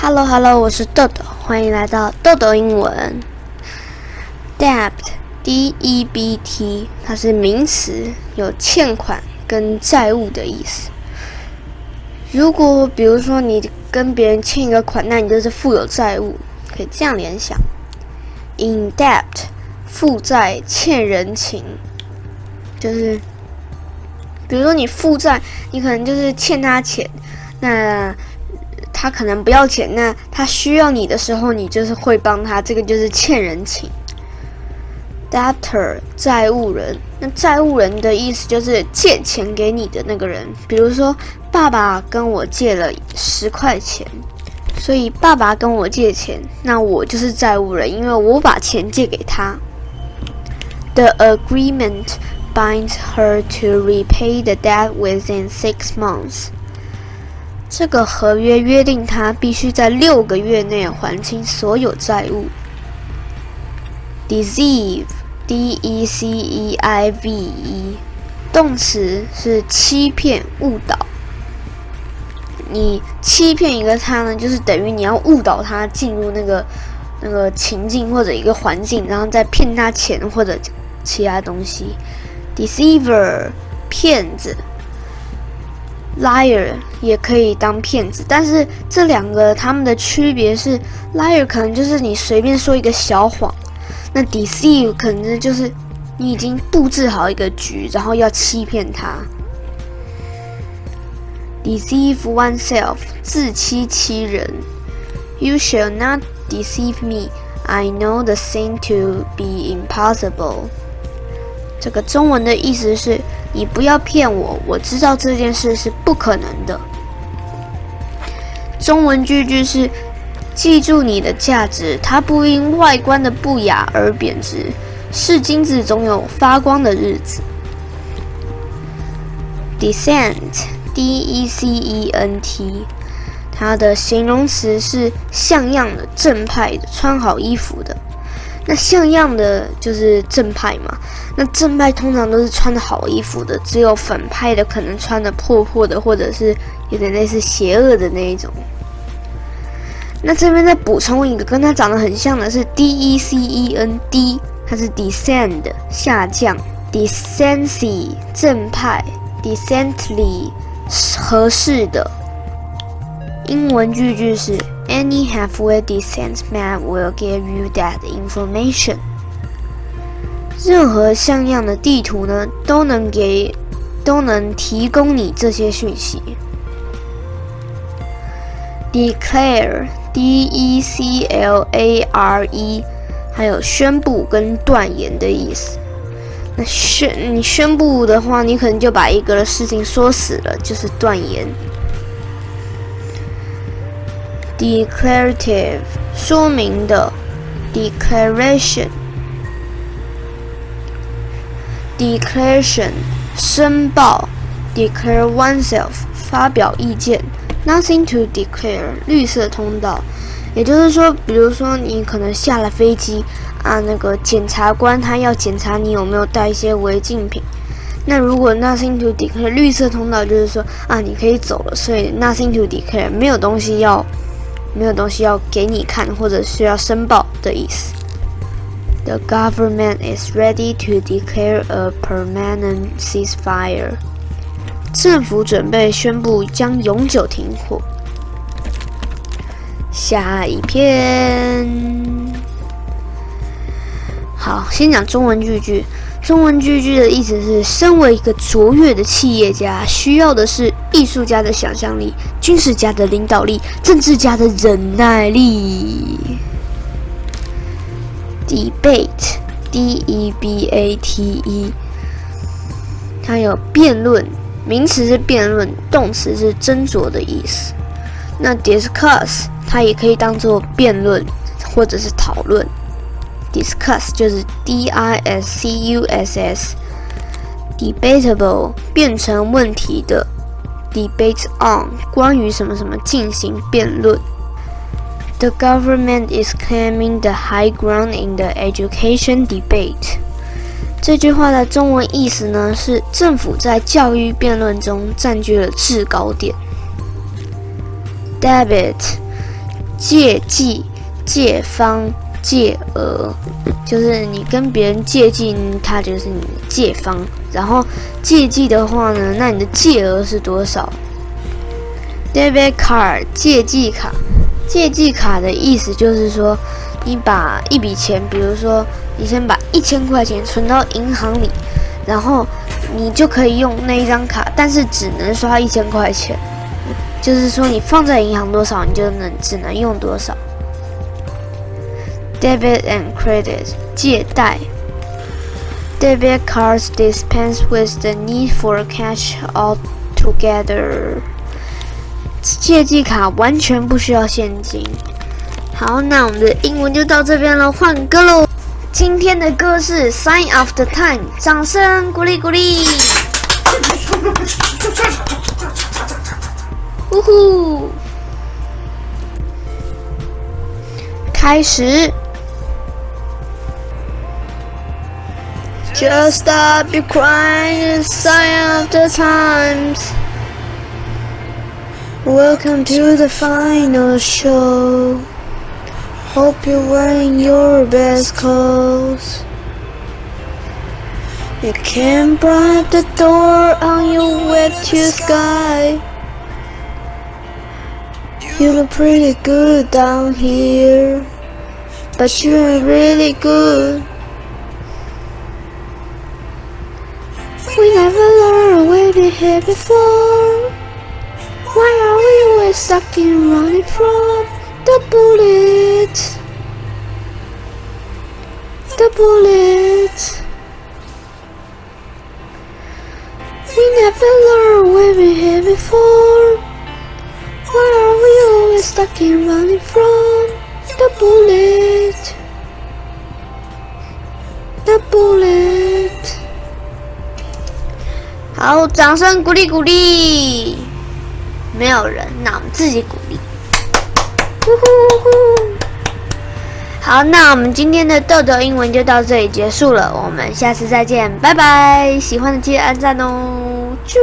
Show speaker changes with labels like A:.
A: Hello Hello，我是豆豆，欢迎来到豆豆英文。Debt，D-E-B-T，它是名词，有欠款跟债务的意思。如果比如说你跟别人欠一个款，那你就是负有债务，可以这样联想：in debt，负债、欠人情，就是比如说你负债，你可能就是欠他钱，那。他可能不要钱，那他需要你的时候，你就是会帮他，这个就是欠人情。Debtor，债务人。那债务人的意思就是借钱给你的那个人。比如说，爸爸跟我借了十块钱，所以爸爸跟我借钱，那我就是债务人，因为我把钱借给他。The agreement binds her to repay the debt within six months. 这个合约约定他必须在六个月内还清所有债务。deceive，d-e-c-e-i-v-e，动词是欺骗、误导。你欺骗一个他呢，就是等于你要误导他进入那个那个情境或者一个环境，然后再骗他钱或者其他东西。deceiver，骗子。Liar 也可以当骗子，但是这两个他们的区别是，liar 可能就是你随便说一个小谎，那 deceive 可能就是你已经布置好一个局，然后要欺骗他。deceive oneself 自欺欺人。You shall not deceive me. I know the thing to be impossible. 这个中文的意思是。你不要骗我，我知道这件事是不可能的。中文句句是：记住你的价值，它不因外观的不雅而贬值。是金子总有发光的日子。Decent，D-E-C-E-N-T，它的形容词是像样的、正派的、穿好衣服的。那像样的就是正派嘛？那正派通常都是穿的好衣服的，只有反派的可能穿的破破的，或者是有点类似邪恶的那一种。那这边再补充一个，跟他长得很像的是 D-E-C-E-N-D，它是 descend 下降，decency 正派，decently 合适的。英文句句是。Any halfway decent map will give you that information。任何像样的地图呢，都能给，都能提供你这些讯息。Declare，D-E-C-L-A-R-E，还有宣布跟断言的意思。那宣你宣布的话，你可能就把一个事情说死了，就是断言。Declarative 说明的，Declaration，Declaration 申报，Declare oneself 发表意见，Nothing to declare 绿色通道，也就是说，比如说你可能下了飞机啊，那个检察官他要检查你有没有带一些违禁品，那如果 Nothing to declare 绿色通道就是说啊你可以走了，所以 Nothing to declare 没有东西要。没有东西要给你看，或者需要申报的意思。The government is ready to declare a permanent ceasefire。政府准备宣布将永久停火。下一篇。好，先讲中文句句。中文句句的意思是：身为一个卓越的企业家，需要的是艺术家的想象力、军事家的领导力、政治家的忍耐力。Debate，D-E-B-A-T-E，它有辩论，名词是辩论，动词是斟酌的意思。那 discuss 它也可以当做辩论或者是讨论。Discuss 就是 d i s c u s s，debatable 变成问题的，debate on 关于什么什么进行辩论。The government is claiming the high ground in the education debate。这句话的中文意思呢是政府在教育辩论中占据了制高点。Debit 借记、借方、借额，就是你跟别人借记，他就是你的借方。然后借记的话呢，那你的借额是多少？Debit card 借记卡，借记卡的意思就是说，你把一笔钱，比如说你先把一千块钱存到银行里，然后你就可以用那一张卡，但是只能刷一千块钱。就是说，你放在银行多少，你就能只能用多少。Debit and credit 借贷。Debit cards dispense with the need for cash altogether。借记卡完全不需要现金。好，那我们的英文就到这边了，换歌喽。今天的歌是《Sign of the Time》，掌声鼓励鼓励。呜呼！开始。Just stop your crying, sign of the times. Welcome to the final show. Hope you're wearing your best clothes. You can bright the door on your wet to sky. You look pretty good down here, but you ain't really good. We never learned where we here before. Why are we always stuck in running from the bullet? The bullet. We never learned where we here before. Why are we always stuck in running from 好，掌声鼓励鼓励。没有人，那我们自己鼓励。呼呼呼！好，那我们今天的豆豆英文就到这里结束了，我们下次再见，拜拜！喜欢的记得按赞哦，啾。